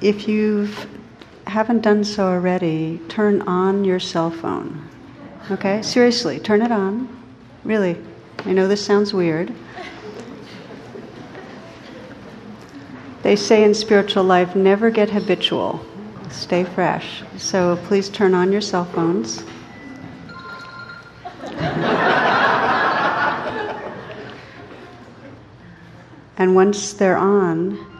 if you haven't done so already, turn on your cell phone. Okay? Seriously, turn it on. Really. I know this sounds weird. They say in spiritual life, never get habitual, stay fresh. So please turn on your cell phones. and once they're on,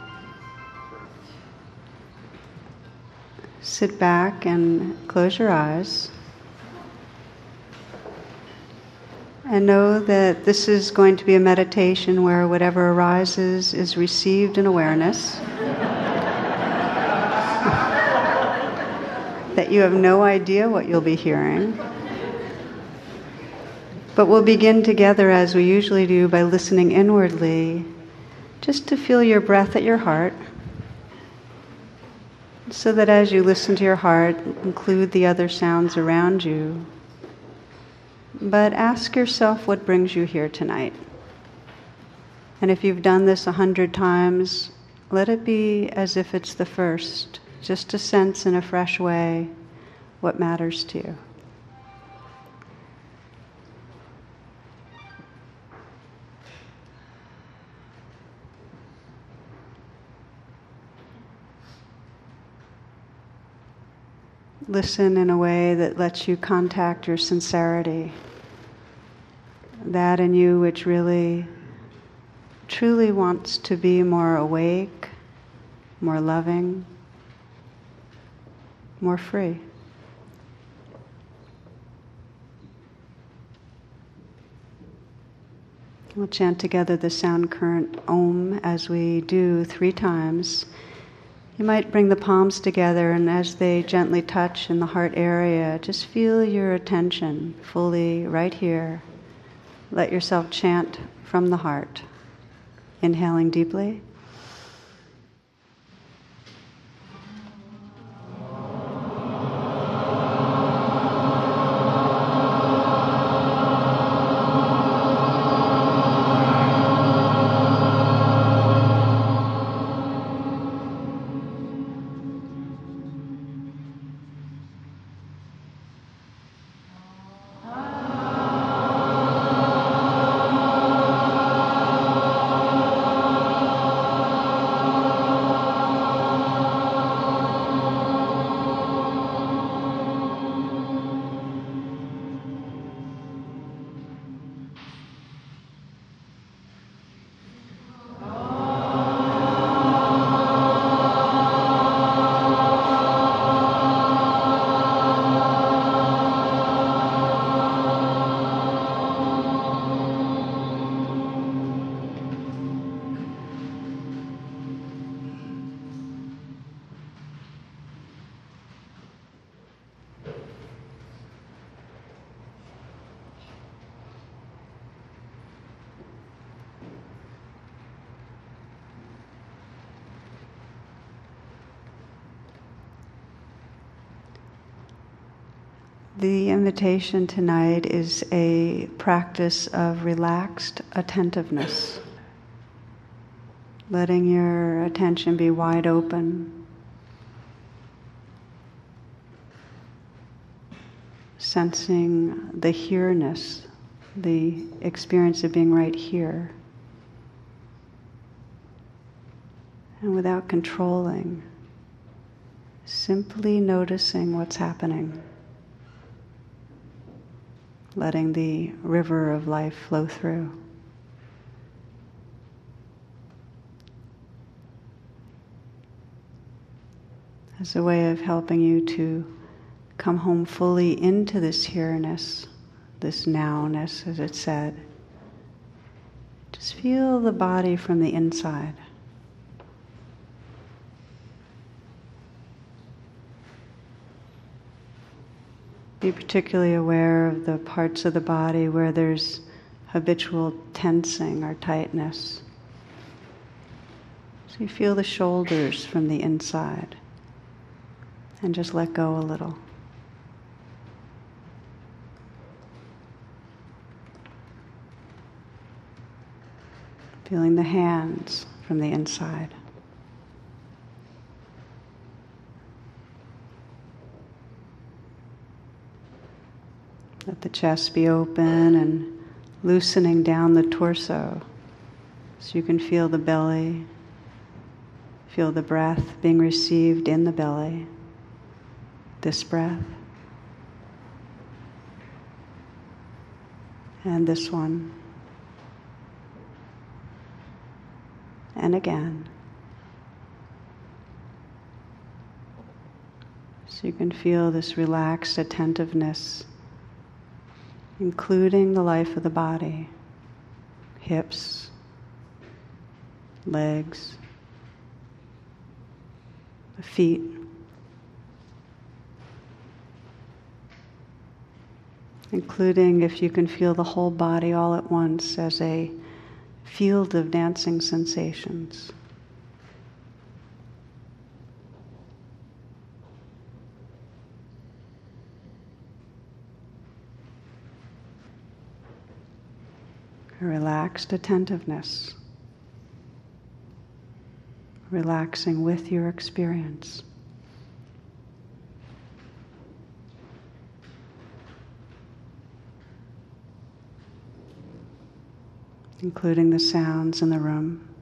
sit back and close your eyes. And know that this is going to be a meditation where whatever arises is received in awareness. that you have no idea what you'll be hearing. But we'll begin together as we usually do by listening inwardly, just to feel your breath at your heart. So that as you listen to your heart, include the other sounds around you. But ask yourself what brings you here tonight. And if you've done this a hundred times, let it be as if it's the first, just to sense in a fresh way what matters to you. Listen in a way that lets you contact your sincerity, that in you which really, truly wants to be more awake, more loving, more free. We'll chant together the sound current Om as we do three times. You might bring the palms together, and as they gently touch in the heart area, just feel your attention fully right here. Let yourself chant from the heart. Inhaling deeply. The invitation tonight is a practice of relaxed attentiveness, letting your attention be wide open, sensing the here-ness, the experience of being right here, and without controlling, simply noticing what's happening letting the river of life flow through. As a way of helping you to come home fully into this here-ness, this nowness, as it said. Just feel the body from the inside. Be particularly aware of the parts of the body where there's habitual tensing or tightness. So you feel the shoulders from the inside and just let go a little. Feeling the hands from the inside. Let the chest be open and loosening down the torso so you can feel the belly, feel the breath being received in the belly, this breath, and this one, and again. So you can feel this relaxed attentiveness including the life of the body, hips, legs, the feet. Including if you can feel the whole body all at once as a field of dancing sensations. Relaxed attentiveness, relaxing with your experience. Including the sounds in the room.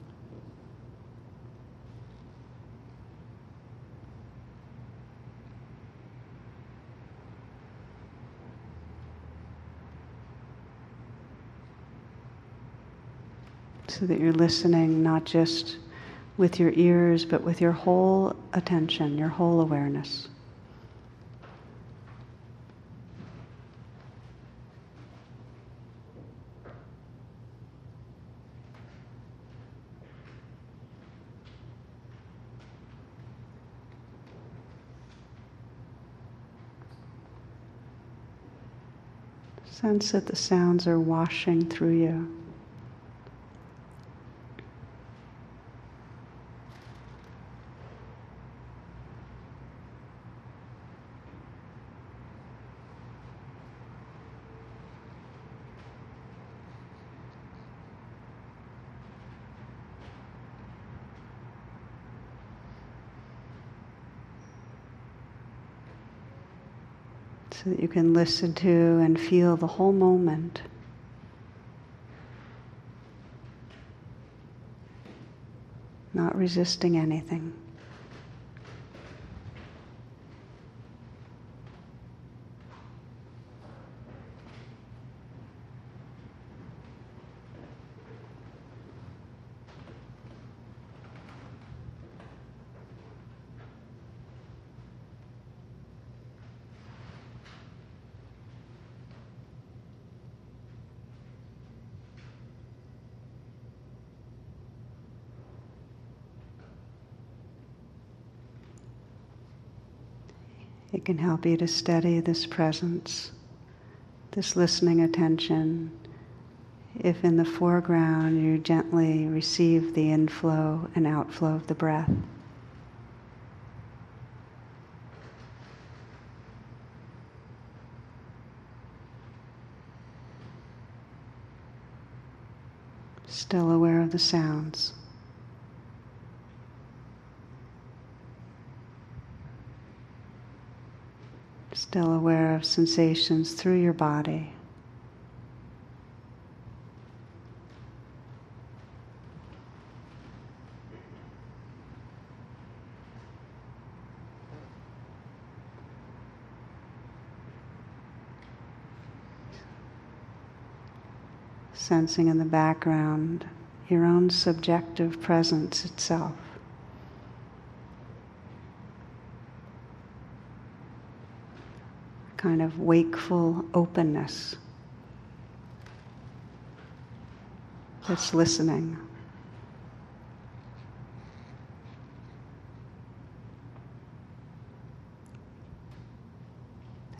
So that you're listening not just with your ears, but with your whole attention, your whole awareness. Sense that the sounds are washing through you. That you can listen to and feel the whole moment. Not resisting anything. It can help you to steady this presence, this listening attention. If in the foreground you gently receive the inflow and outflow of the breath. Still aware of the sounds. Still aware of sensations through your body. Sensing in the background your own subjective presence itself. Kind of wakeful openness that's listening.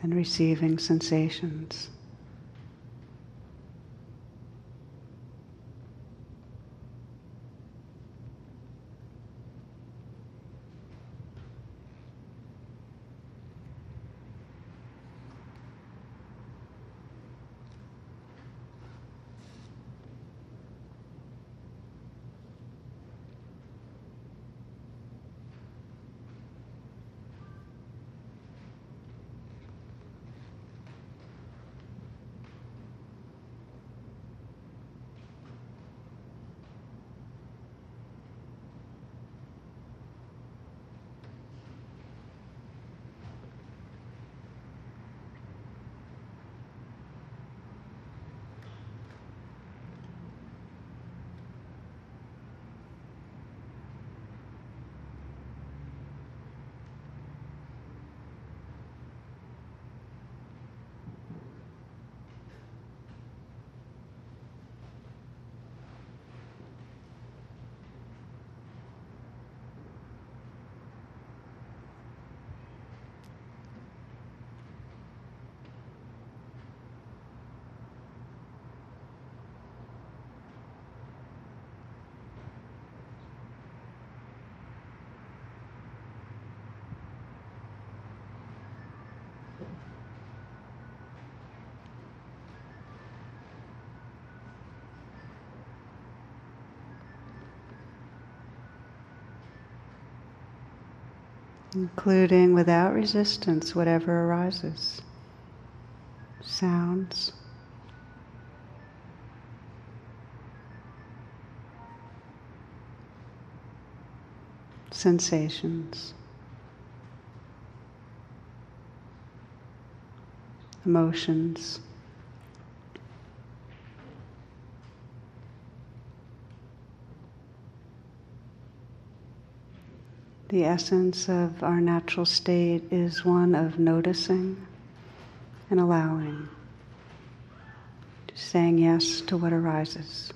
And receiving sensations. Including without resistance whatever arises sounds, sensations, emotions. The essence of our natural state is one of noticing and allowing, saying yes to what arises.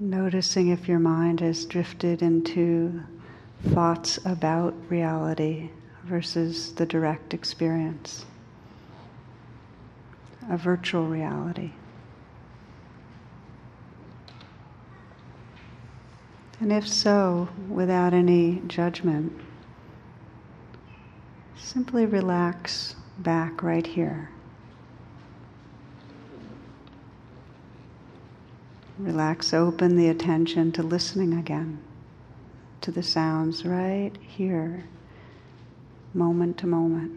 Noticing if your mind has drifted into thoughts about reality versus the direct experience, a virtual reality. And if so, without any judgment, simply relax back right here. Relax, open the attention to listening again to the sounds right here, moment to moment.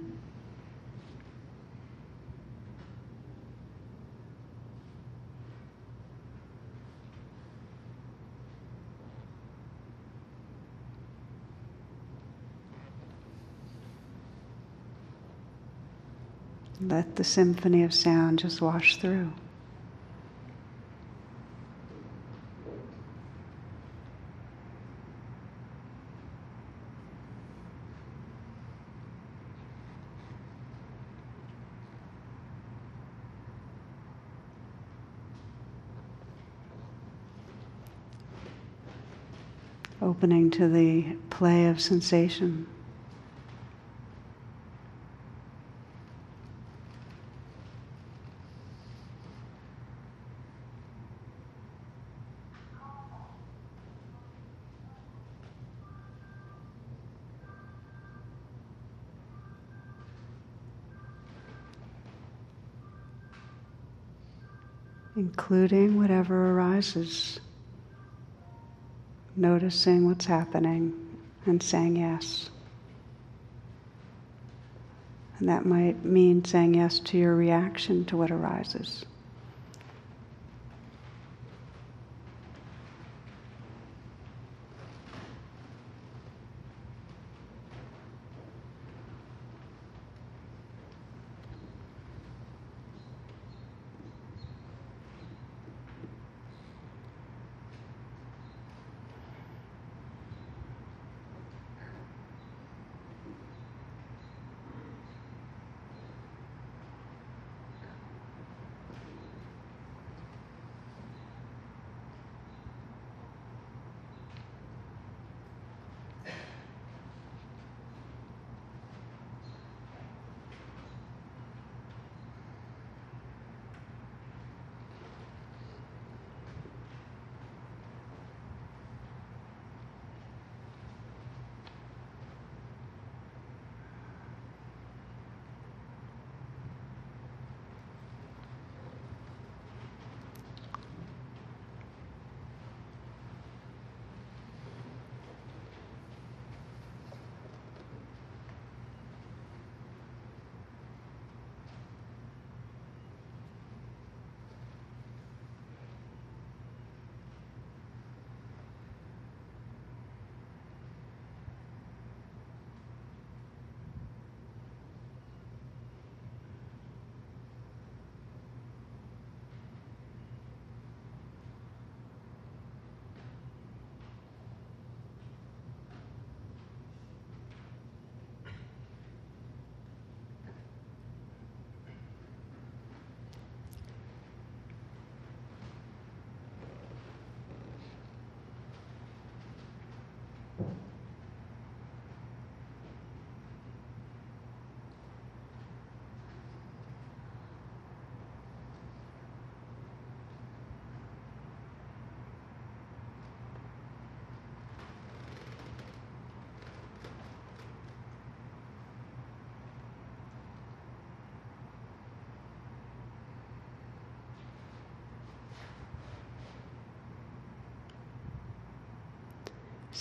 Let the symphony of sound just wash through. Opening to the play of sensation. including whatever arises noticing what's happening and saying yes. And that might mean saying yes to your reaction to what arises.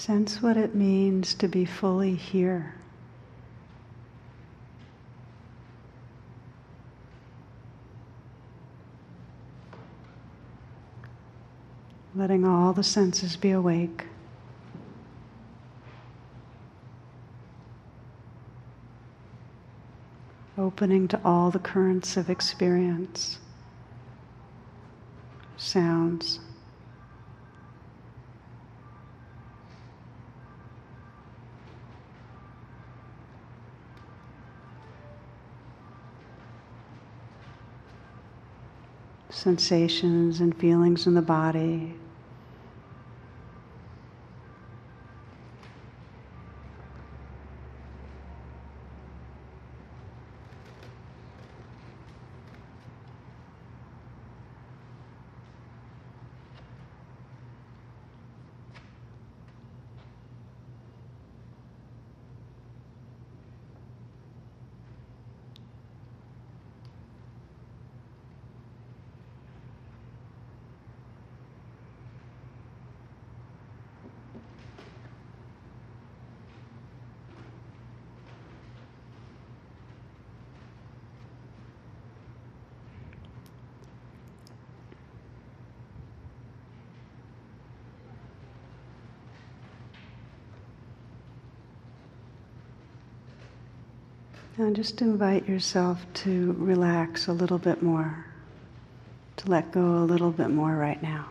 Sense what it means to be fully here. Letting all the senses be awake. Opening to all the currents of experience, sounds. Sensations and feelings in the body. Now just invite yourself to relax a little bit more, to let go a little bit more right now.